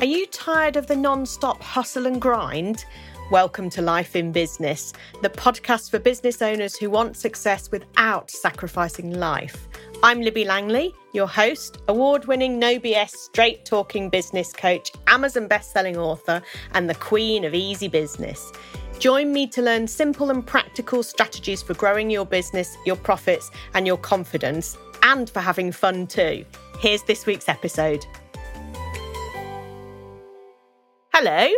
Are you tired of the non stop hustle and grind? Welcome to Life in Business, the podcast for business owners who want success without sacrificing life. I'm Libby Langley, your host, award winning, no BS, straight talking business coach, Amazon best-selling author, and the queen of easy business. Join me to learn simple and practical strategies for growing your business, your profits, and your confidence, and for having fun too. Here's this week's episode. Hello,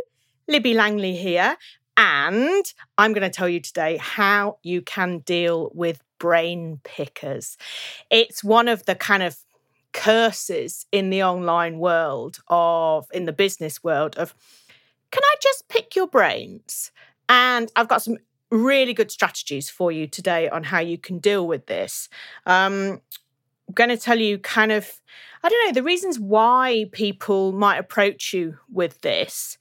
Libby Langley here, and I'm going to tell you today how you can deal with brain pickers. It's one of the kind of curses in the online world of in the business world of can I just pick your brains? And I've got some really good strategies for you today on how you can deal with this. Um, going to tell you kind of, I don't know, the reasons why people might approach you with this,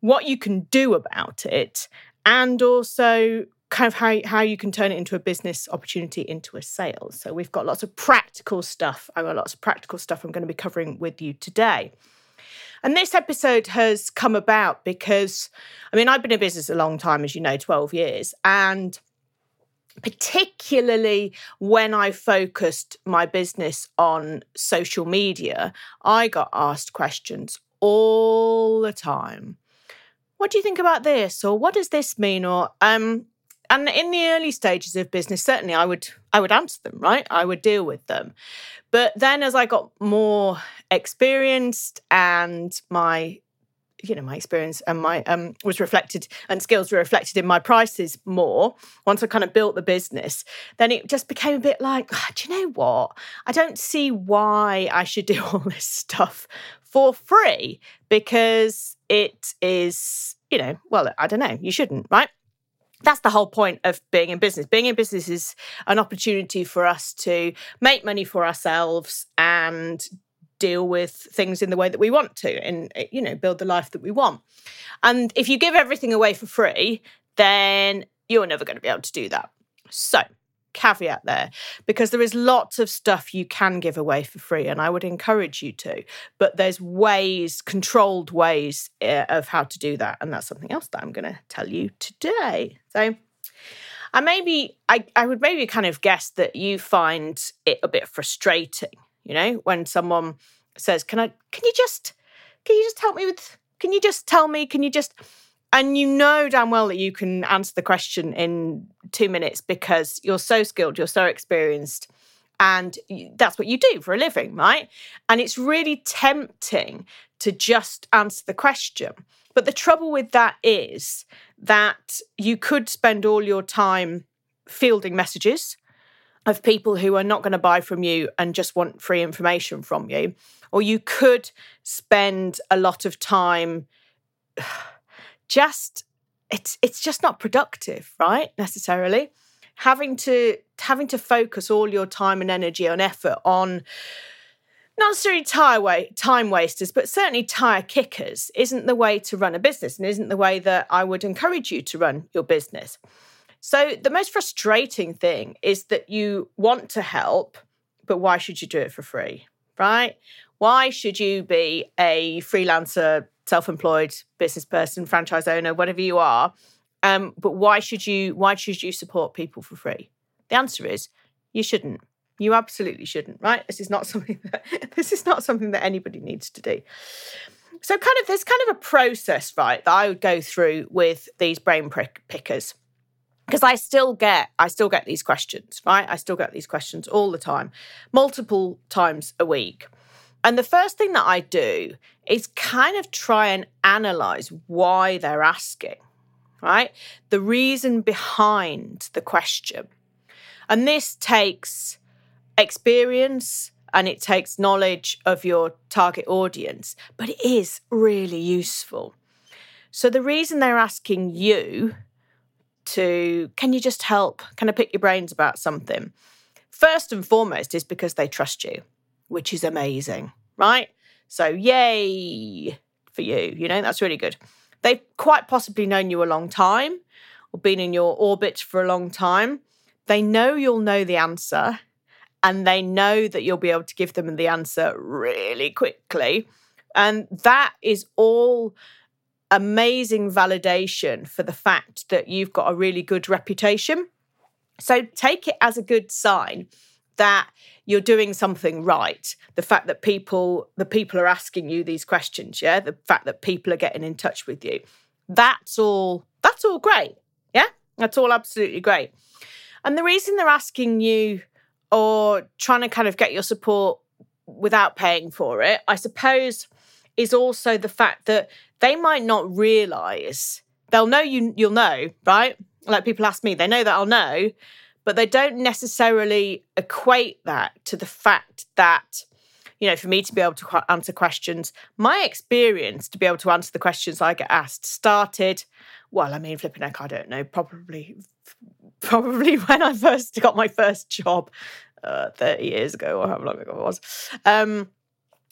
what you can do about it, and also kind of how, how you can turn it into a business opportunity into a sale. So we've got lots of practical stuff. I've got lots of practical stuff I'm going to be covering with you today. And this episode has come about because, I mean, I've been in business a long time, as you know, 12 years. And particularly when I focused my business on social media, I got asked questions all the time. What do you think about this? Or what does this mean? Or um and in the early stages of business, certainly I would I would answer them, right? I would deal with them. But then as I got more experienced and my you know my experience and my um was reflected and skills were reflected in my prices more once i kind of built the business then it just became a bit like oh, do you know what i don't see why i should do all this stuff for free because it is you know well i don't know you shouldn't right that's the whole point of being in business. Being in business is an opportunity for us to make money for ourselves and deal with things in the way that we want to and eh, you know build the life that we want. And if you give everything away for free then you're never going to be able to do that. So caveat there because there is lots of stuff you can give away for free and I would encourage you to but there's ways controlled ways uh, of how to do that and that's something else that I'm going to tell you today. So I maybe I, I would maybe kind of guess that you find it a bit frustrating you know when someone says can i can you just can you just help me with can you just tell me can you just and you know damn well that you can answer the question in two minutes because you're so skilled you're so experienced and that's what you do for a living right? And it's really tempting to just answer the question. But the trouble with that is that you could spend all your time fielding messages of people who are not going to buy from you and just want free information from you. Or you could spend a lot of time just it's it's just not productive, right? Necessarily. Having to having to focus all your time and energy and effort on not necessarily tire wa- time wasters, but certainly tire kickers isn't the way to run a business and isn't the way that I would encourage you to run your business. So, the most frustrating thing is that you want to help, but why should you do it for free? Right? Why should you be a freelancer, self employed business person, franchise owner, whatever you are? Um, but why should you why should you support people for free? The answer is you shouldn't. You absolutely shouldn't, right? This is not something that this is not something that anybody needs to do. So kind of there's kind of a process, right, that I would go through with these brain prick pickers because I still get I still get these questions, right? I still get these questions all the time, multiple times a week. And the first thing that I do is kind of try and analyze why they're asking, right? The reason behind the question. And this takes experience and it takes knowledge of your target audience, but it is really useful. So the reason they're asking you to can you just help? Can I pick your brains about something? First and foremost is because they trust you, which is amazing, right? So, yay for you. You know, that's really good. They've quite possibly known you a long time or been in your orbit for a long time. They know you'll know the answer and they know that you'll be able to give them the answer really quickly. And that is all amazing validation for the fact that you've got a really good reputation. So take it as a good sign that you're doing something right. The fact that people the people are asking you these questions, yeah, the fact that people are getting in touch with you. That's all that's all great. Yeah? That's all absolutely great. And the reason they're asking you or trying to kind of get your support without paying for it, I suppose is also the fact that they might not realize they'll know you you'll know, right? Like people ask me, they know that I'll know, but they don't necessarily equate that to the fact that you know, for me to be able to answer questions, my experience to be able to answer the questions I get asked started, well, I mean, flipping heck, I don't know, probably, probably when I first got my first job uh, 30 years ago or how long ago it was. Um,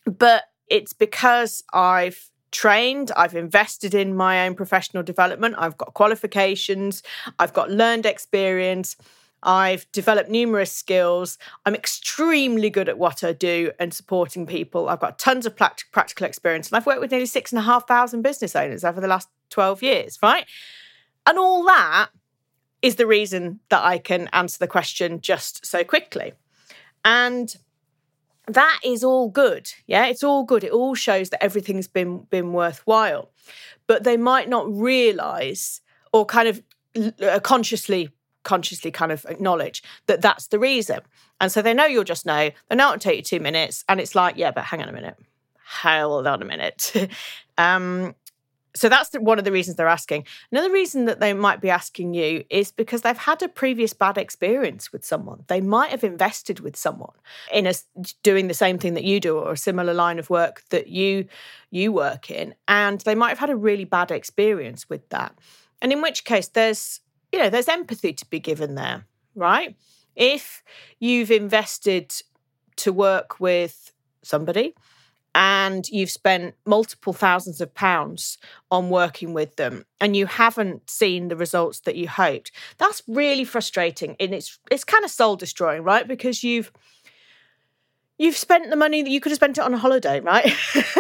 but it's because I've trained, I've invested in my own professional development, I've got qualifications, I've got learned experience. I've developed numerous skills. I'm extremely good at what I do and supporting people. I've got tons of practical experience, and I've worked with nearly six and a half thousand business owners over the last 12 years, right? And all that is the reason that I can answer the question just so quickly. And that is all good. Yeah, it's all good. It all shows that everything's been been worthwhile. But they might not realize or kind of uh, consciously consciously kind of acknowledge that that's the reason. And so they know you'll just know. They know it'll take you two minutes, and it's like, yeah, but hang on a minute, hold on a minute. um, so that's the, one of the reasons they're asking. Another reason that they might be asking you is because they've had a previous bad experience with someone. They might have invested with someone in a, doing the same thing that you do or a similar line of work that you you work in, and they might have had a really bad experience with that. And in which case, there's you know there's empathy to be given there, right? If you've invested to work with somebody and you've spent multiple thousands of pounds on working with them and you haven't seen the results that you hoped that's really frustrating and it's it's kind of soul destroying right? Because you've you've spent the money that you could have spent it on a holiday right?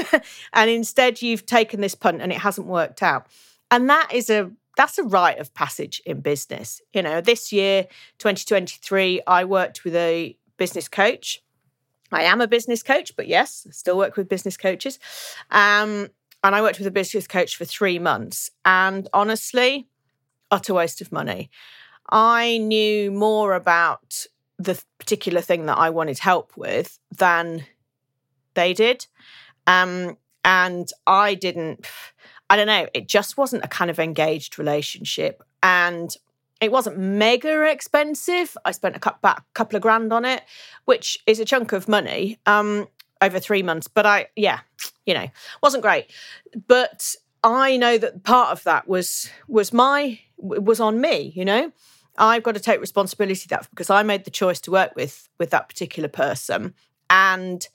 And instead you've taken this punt and it hasn't worked out. And that is a that's a rite of passage in business you know? This year 2023 i worked with a business coach I am a business coach, but yes, I still work with business coaches. Um, and I worked with a business coach for three months. And honestly, utter waste of money. I knew more about the particular thing that I wanted help with than they did. Um, and I didn't, I don't know, it just wasn't a kind of engaged relationship. And it wasn't mega expensive. I spent a couple of grand on it, which is a chunk of money um, over three months. But I, yeah, you know, wasn't great. But I know that part of that was was my was on me. You know, I've got to take responsibility that because I made the choice to work with with that particular person, and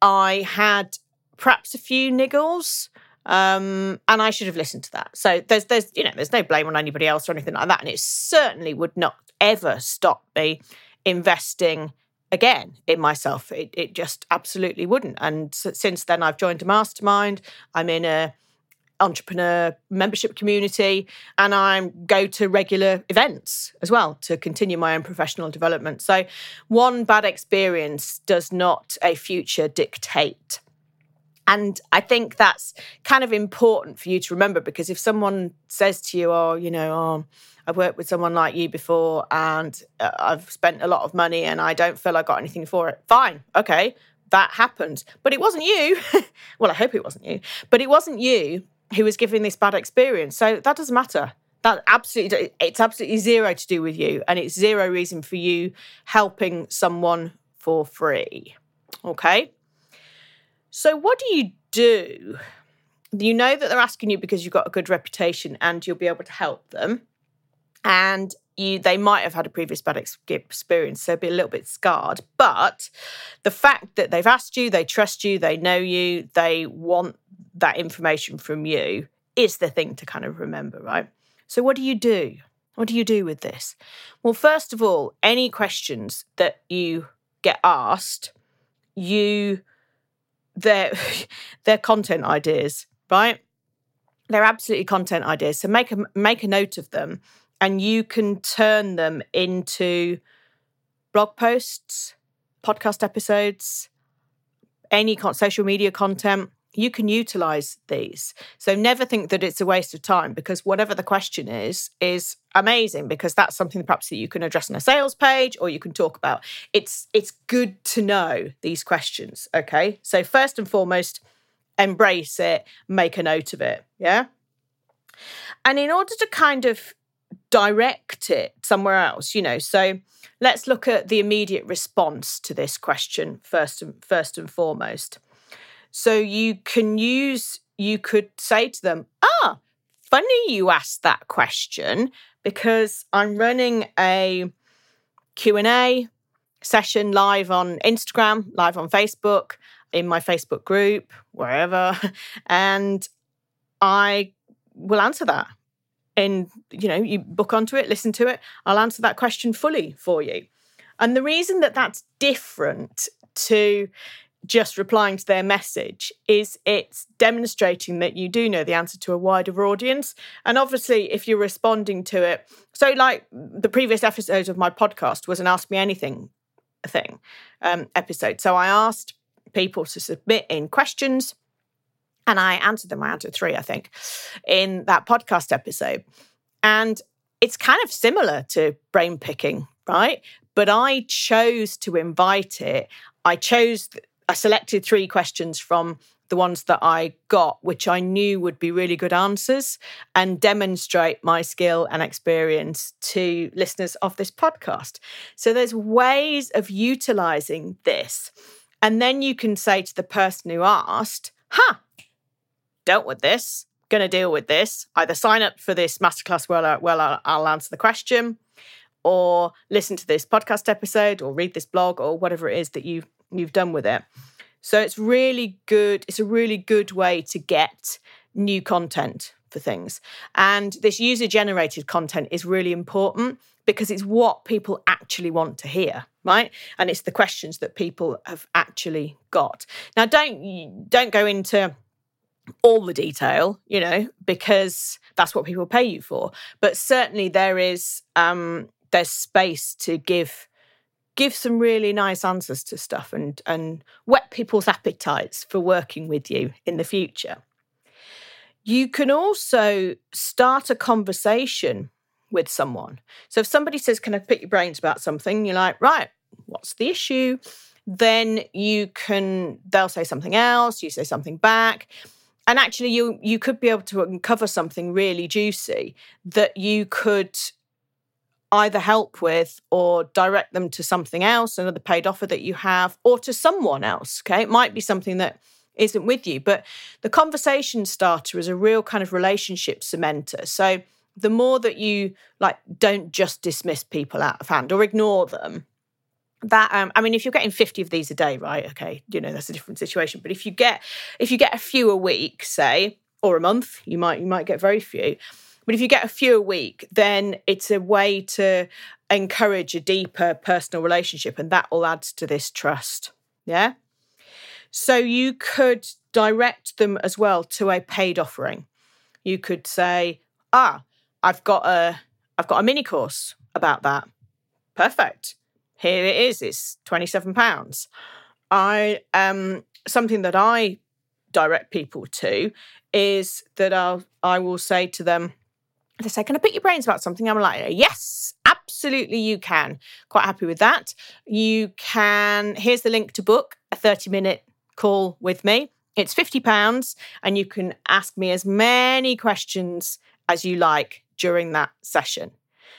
I had perhaps a few niggles um, and I should have listened to that. So there's there's you know there's no blame on anybody else or anything like that, and it certainly would not ever stop me investing again in myself. It it just absolutely wouldn't. And since then, I've joined a mastermind. I'm in a entrepreneur membership community and I go to regular events as well to continue my own professional development. So one bad experience does not a future dictate. And I think that's kind of important for you to remember because if someone says to you, oh, you know, oh, I've worked with someone like you before and uh, I've spent a lot of money and I don't feel I got anything for it, fine, okay, that happened. But it wasn't you. well, I hope it wasn't you, but it wasn't you who was giving this bad experience. So that doesn't matter. That absolutely, it's absolutely zero to do with you. And it's zero reason for you helping someone for free. Okay. So, what do you do? You know that they're asking you because you've got a good reputation and you'll be able to help them. And you, they might have had a previous bad experience, so be a little bit scarred. But the fact that they've asked you, they trust you, they know you, they want that information from you is the thing to kind of remember, right? So, what do you do? What do you do with this? Well, first of all, any questions that you get asked, you there they're content ideas, right? They're absolutely content ideas. So make a make a note of them and you can turn them into blog posts, podcast episodes, any social media content you can utilize these. So never think that it's a waste of time because whatever the question is, is amazing because that's something perhaps that you can address on a sales page or you can talk about. It's it's good to know these questions. Okay. So first and foremost, embrace it, make a note of it. Yeah. And in order to kind of direct it somewhere else, you know, so let's look at the immediate response to this question first and first and foremost. So you can use, you could say to them, ah, funny you asked that question because I'm running a Q&A session live on Instagram, live on Facebook, in my Facebook group, wherever, and I will answer that. And you know, you book onto it, listen to it. I'll answer that question fully for you. And the reason that that's different to just replying to their message is it's demonstrating that you do know the answer to a wider audience. And obviously if you're responding to it so like the previous episode of my podcast was an ask me anything thing um, episode. So i asked people to submit in questions and i answered them. I answered three i think in that podcast episode. And it's kind of similar to brain picking right? But i chose to invite it. I chose I selected three questions from the ones that I got, which I knew would be really good answers and demonstrate my skill and experience to listeners of this podcast. So there's ways of utilizing this. And then you can say to the person who asked, huh, dealt with this, to deal with this. Either sign up for this masterclass where, I, well I'll, I'll answer the question, or listen to this podcast episode, or read this blog, or whatever it is that you you've done with it. So it's really good. It's a really good way to get new content for things. And this user generated content is really important because it's what people actually want to hear, right? And it's the questions that people have actually got. Now don't don't go into all the detail, you know, because that's what people pay you for. But certainly there is um there's space to give give some really nice answers to stuff and and whet people's appetites for working with you in the future. You can also start a conversation with someone. So if somebody says, Can I pick your brains about something? You're like, right, what's the issue? Then you can, they'll say something else, you say something back. And actually you you could be able to uncover something really juicy that you could either help with or direct them to something else, another paid offer that you have, or to someone else. Okay. It might be something that isn't with you, but the conversation starter is a real kind of relationship cementer. So the more that you like don't just dismiss people out of hand or ignore them, that um, i mean if you're getting 50 of these a day right okay you know that's a different situation but if you get if you get a few a week say or a month you might you might get very few but if you get a few a week, then it's a way to encourage a deeper personal relationship, and that will add to this trust. Yeah. So you could direct them as well to a paid offering. You could say, ah, I've got a I've got a mini course about that. Perfect. Here it is. It's £27. I um something that I direct people to is that I'll I will say to them, they say, Can I pick your brains about something? I'm like, Yes, absolutely, you can. Quite happy with that. You can, here's the link to book a 30 minute call with me. It's £50, and you can ask me as many questions as you like during that session.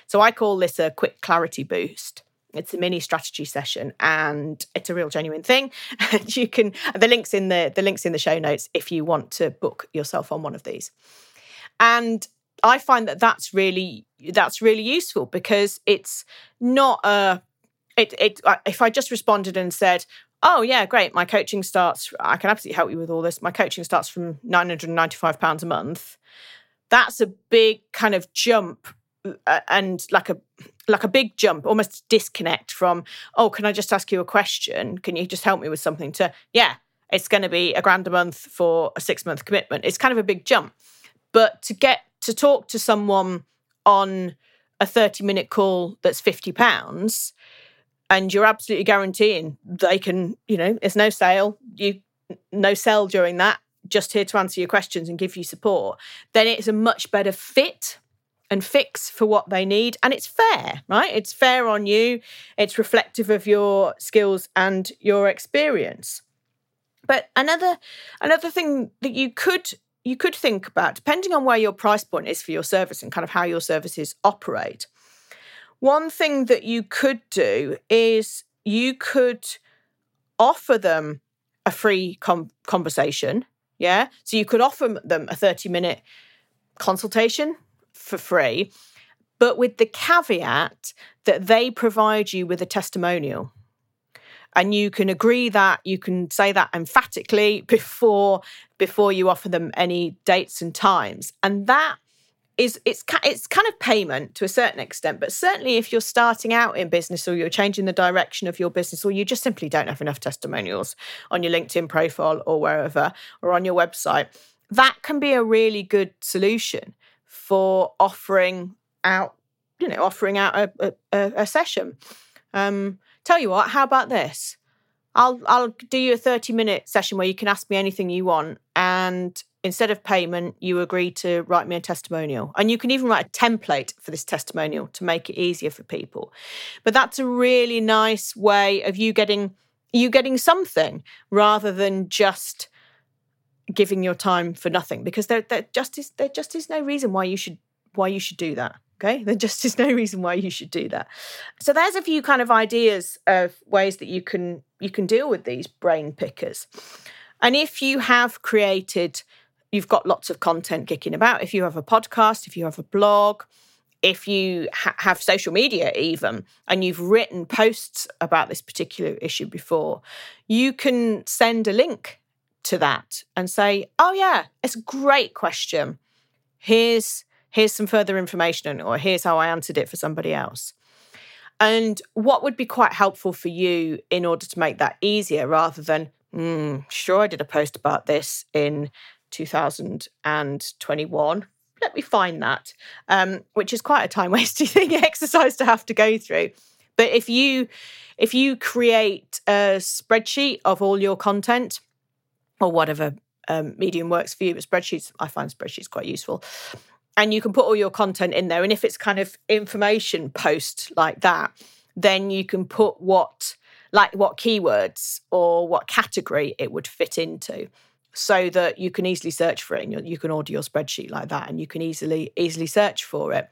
So I call this a quick clarity boost. It's a mini strategy session and it's a real genuine thing. And you can the links in the the links in the show notes if you want to book yourself on one of these. And I find that that's really that's really useful because it's not a it it if I just responded and said, "Oh yeah, great, my coaching starts I can absolutely help you with all this. My coaching starts from 995 pounds a month." That's a big kind of jump uh, and like a like a big jump almost disconnect from oh can i just ask you a question can you just help me with something to yeah it's going to be a grand a month for a six month commitment. It's kind of a big jump. But to get to talk to someone on a 30 minute call that's 50 pounds and you're absolutely guaranteeing they can, you know, it's no sale, you no sell during that, just here to answer your questions and give you support, then it's a much better fit and fix for what they need and it's fair right? It's fair on you it's reflective of your skills and your experience. But another another thing that you could you could think about depending on where your price point is for your service and kind of how your services operate one thing that you could do is you could offer them a free com- conversation. Yeah. So you could offer them a 30 minute consultation for free, but with the caveat that they provide you with a testimonial. And you can agree that you can say that emphatically before before you offer them any dates and times. And that is it's it's kind of payment to a certain extent but certainly if you're starting out in business or you're changing the direction of your business or you just simply don't have enough testimonials on your LinkedIn profile or wherever or on your website that can be a really good solution for offering out you know offering out a, a, a session um tell you what how about this I'll I'll do you a 30 minute session where you can ask me anything you want and instead of payment, you agree to write me a testimonial. And you can even write a template for this testimonial to make it easier for people. But that's a really nice way of you getting you getting something rather than just giving your time for nothing because there, there just is there just is no reason why you should why you should do that okay there just is no reason why you should do that so there's a few kind of ideas of ways that you can you can deal with these brain pickers and if you have created you've got lots of content kicking about. If you have a podcast, if you have a blog, if you ha- have social media, even, and you've written posts about this particular issue before, you can send a link to that and say, "Oh yeah, it's a great question. Here's here's some further information, or here's how I answered it for somebody else." And what would be quite helpful for you in order to make that easier, rather than, mm, "Sure, I did a post about this in 2021. Let me find that, um, which is quite a time wasting thing exercise to have to go through. But if you if you create a spreadsheet of all your content or whatever um, medium works for you, but spreadsheets I find spreadsheets quite useful. And you can put all your content in there. And if it's kind of information post like that, then you can put what like what keywords or what category it would fit into so that you can easily search for it and you can order your spreadsheet like that and you can easily easily search for it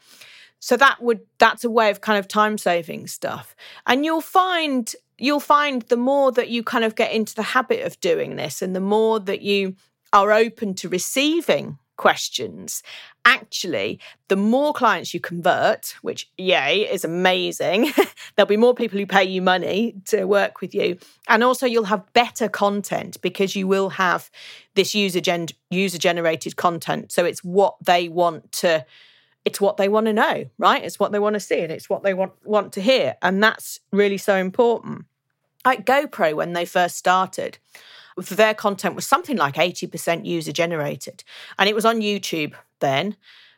so that would that's a way of kind of time saving stuff and you'll find you'll find the more that you kind of get into the habit of doing this and the more that you are open to receiving questions. Actually the more clients you convert which yay is amazing there'll be more people who pay you money to work with you. And also you'll have better content because you will have this user gen- user generated content. So it's what they want to it's what they want to know right? It's what they want to see and it's what they want want to hear. And that's really so important. Like GoPro when they first started their content was something like 80% user generated. And it was on YouTube then,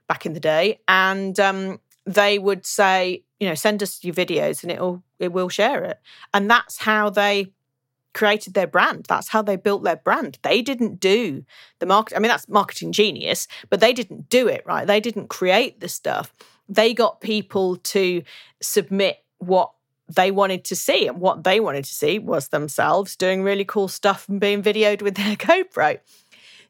back in the day. And um, they would say, you know, send us your videos and it'll it will share it. And that's how they created their brand. That's how they built their brand. They didn't do the market. I mean, that's marketing genius, but they didn't do it, right? They didn't create the stuff. They got people to submit what they wanted to see. And what they wanted to see was themselves doing really cool stuff and being videoed with their GoPro.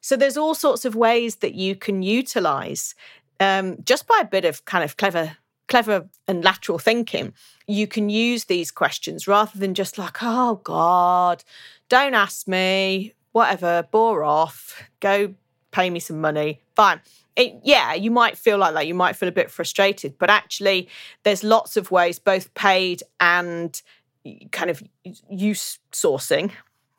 So there's all sorts of ways that you can utilize um, just by a bit of kind of clever, clever and lateral thinking. You can use these questions rather than just like, oh God, don't ask me, whatever, bore off, go pay me some money. Fine it, yeah, you might feel like that. You might feel a bit frustrated, but actually, there's lots of ways, both paid and kind of use sourcing,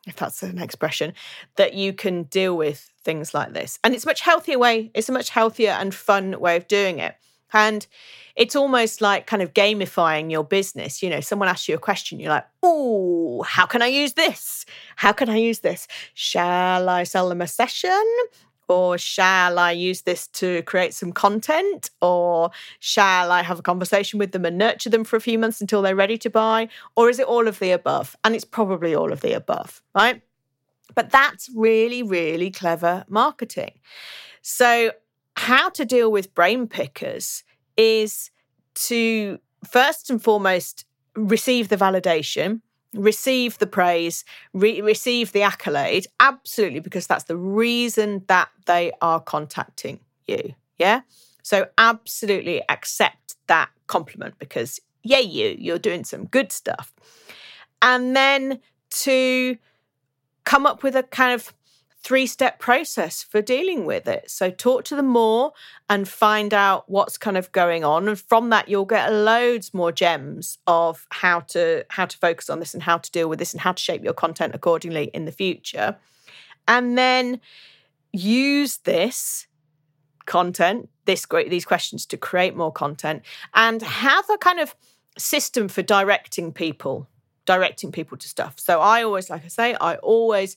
if that's an expression, that you can deal with things like this. And it's a much healthier way. It's a much healthier and fun way of doing it. And it's almost like kind of gamifying your business. You know, someone asks you a question, you're like, oh, how can I use this? How can I use this? Shall I sell them a session? Or shall I use this to create some content? Or shall I have a conversation with them and nurture them for a few months until they're ready to buy? Or is it all of the above? And it's probably all of the above, right? But that's really, really clever marketing. So, how to deal with brain pickers is to first and foremost receive the validation, receive the praise, re- receive the accolade. Absolutely, because that's the reason that they are contacting you. Yeah. So, absolutely accept that compliment because, yeah, you, you're doing some good stuff. And then to come up with a kind of three step process for dealing with it. So talk to them more and find out what's kind of going on and from that you'll get loads more gems of how to how to focus on this and how to deal with this and how to shape your content accordingly in the future. And then use this content, this great these questions to create more content and have a kind of system for directing people, directing people to stuff. So I always like I say I always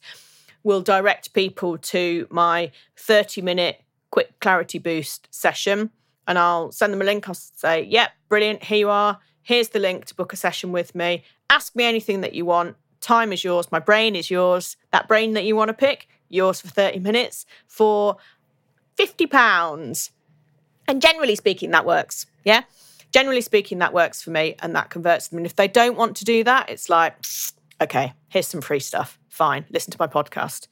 will direct people to my 30 minute quick clarity boost session. And I'll send them a link. I'll say, yep, brilliant. Here you are. Here's the link to book a session with me. Ask me anything that you want. Time is yours. My brain is yours. That brain that you want to pick, yours for 30 minutes for 50 pounds. And generally speaking, that works. Yeah. Generally speaking, that works for me and that converts them. And if they don't want to do that, it's like, okay, here's some free stuff fine, listen to my podcast,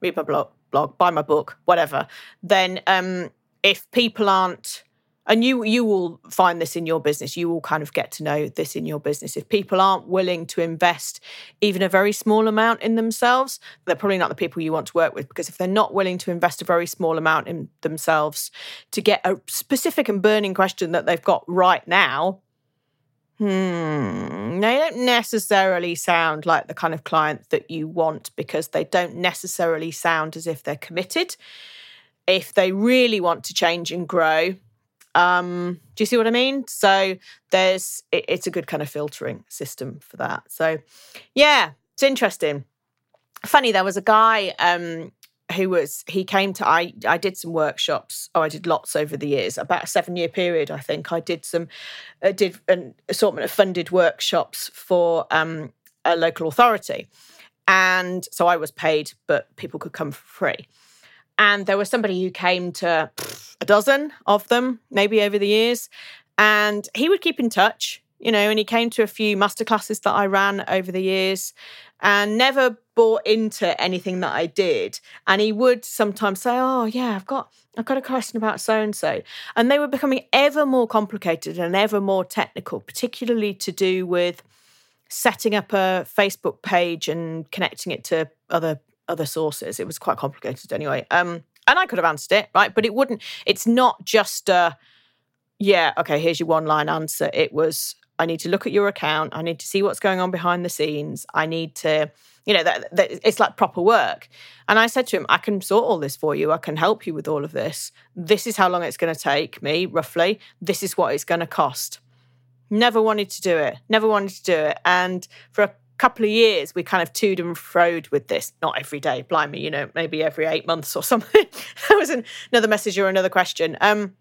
read my blog, blog, buy my book, whatever. Then um, if people aren't and you you will find this in your business you will kind of get to know this in your business if people aren't willing to invest even a very small amount in themselves they're probably not the people you want to work with because if they're not willing to invest a very small amount in themselves to get a specific and burning question that they've got right now Hmm, necessarily sound like the kind of client that you want because they don't necessarily sound as if they're committed. If they really want to change and grow, um, do you see what I mean? So there's it, it's a good kind of filtering system for that. So yeah, it's interesting. Funny, there was a guy um, who was he came to I I did some workshops. Oh, I did lots over the years. About a seven year period, I think. I did some uh, did an assortment of funded workshops for um, a local authority, and so I was paid, but people could come for free. And there was somebody who came to a dozen of them, maybe over the years, and he would keep in touch you know, and he came to a few masterclasses that I ran over the years and never bought into anything that I did. And he would sometimes say, Oh, yeah, I've got I've got a question about so and so. And they were becoming ever more complicated and ever more technical, particularly to do with setting up a Facebook page and connecting it to other other sources. It was quite complicated anyway. Um, and I could have answered it, right? But it wouldn't, it's not just a yeah, okay, here's your one line answer. It was I need to look at your account. I need to see what's going on behind the scenes. I need to, you know, that, that it's like proper work. And I said to him, I can sort all this for you. I can help you with all of this. This is how long it's going to take me, roughly. This is what it's going to cost. Never wanted to do it. Never wanted to do it. And for a couple of years, we kind of toed and froed with this. Not every day, blimey, you know, maybe every eight months or something. that was another message or another question. Um,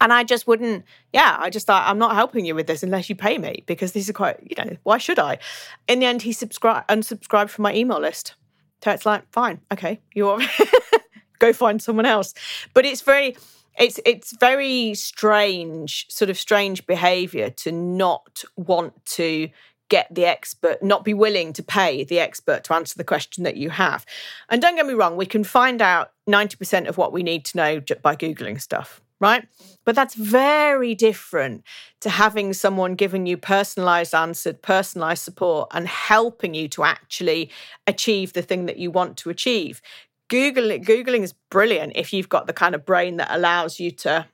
and I just wouldn't, yeah, I just thought, I'm not helping you with this unless you pay me because these are quite, you know, why should I? In the end, he subscribed, unsubscribed from my email list. So it's like, fine, okay, you're, go find someone else. But it's very, it's it's very strange, sort of strange behavior to not want to get the expert, not be willing to pay the expert to answer the question that you have. And don't get me wrong, we can find out 90% of what we need to know by Googling stuff right? But that's very different to having someone giving you personalized answered, personalized support and helping you to actually achieve the thing that you want to achieve. Googling, Googling is brilliant if you've got the kind of brain that allows you to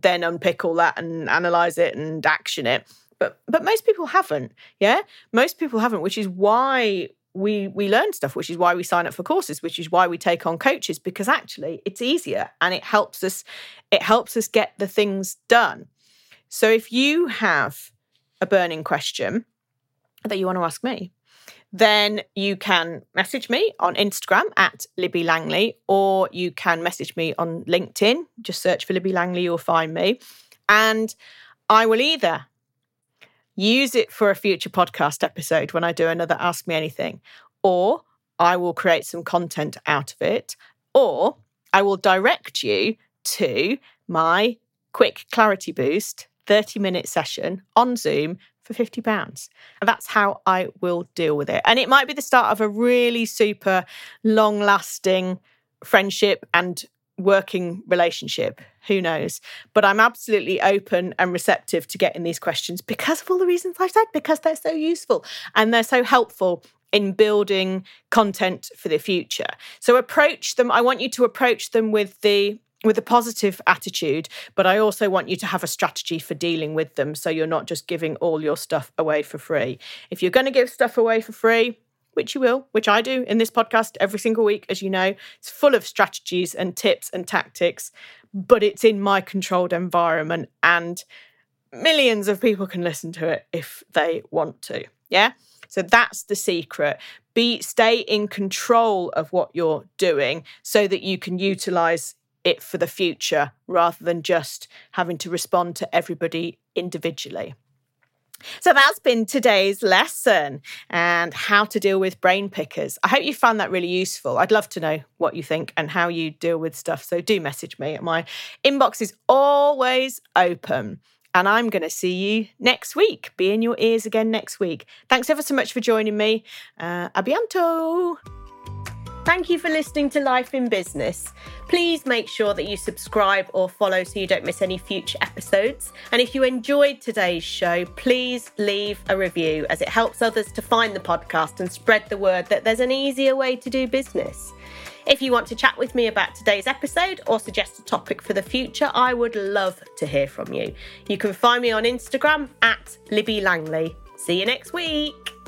then unpick all that and analyze it and action it. But but most people haven't, yeah? Most people haven't, which is why we we learn stuff which is why we sign up for courses which is why we take on coaches because actually it's easier and it helps us it helps us get the things done So if you have a burning question that you want to ask me, then you can message me on Instagram at Libby Langley, or you can message me on LinkedIn. Just search for Libby Langley, you'll find me. And I will either use it for a future podcast episode when I do another Ask Me Anything, or I will create some content out of it, or I will direct you to my quick clarity boost 30 minute session on Zoom for 50 pounds. And that's how I will deal with it. And it might be the start of a really super long lasting friendship and working relationship. Who knows? But I'm absolutely open and receptive to getting these questions because of all the reasons I've said, because they're so useful and they're so helpful in building content for the future. So approach them. I want you to approach them with the with a positive attitude, but I also want you to have a strategy for dealing with them so you're not just giving all your stuff away for free. If you're going to give stuff away for free, which you will, which I do in this podcast every single week, as you know. It's full of strategies and tips and tactics, but it's in my controlled environment and millions of people can listen to it if they want to. Yeah. So that's the secret. Be stay in control of what you're doing so that you can utilize it for the future rather than just having to respond to everybody individually. So that's been today's lesson and how to deal with brain pickers. I hope you found that really useful. I'd love to know what you think and how you deal with stuff. So do message me. My inbox is always open. And I'm going to see you next week. Be in your ears again next week. Thanks ever so much for joining me. Uh, abianto. Thank you for listening to Life in Business. Please make sure that you subscribe or follow so you don't miss any future episodes. And if you enjoyed today's show, please leave a review as it helps others to find the podcast and spread the word that there's an easier way to do business. If you want to chat with me about today's episode or suggest a topic for the future, I would love to hear from you. You can find me on Instagram at Libby Langley. See you next week.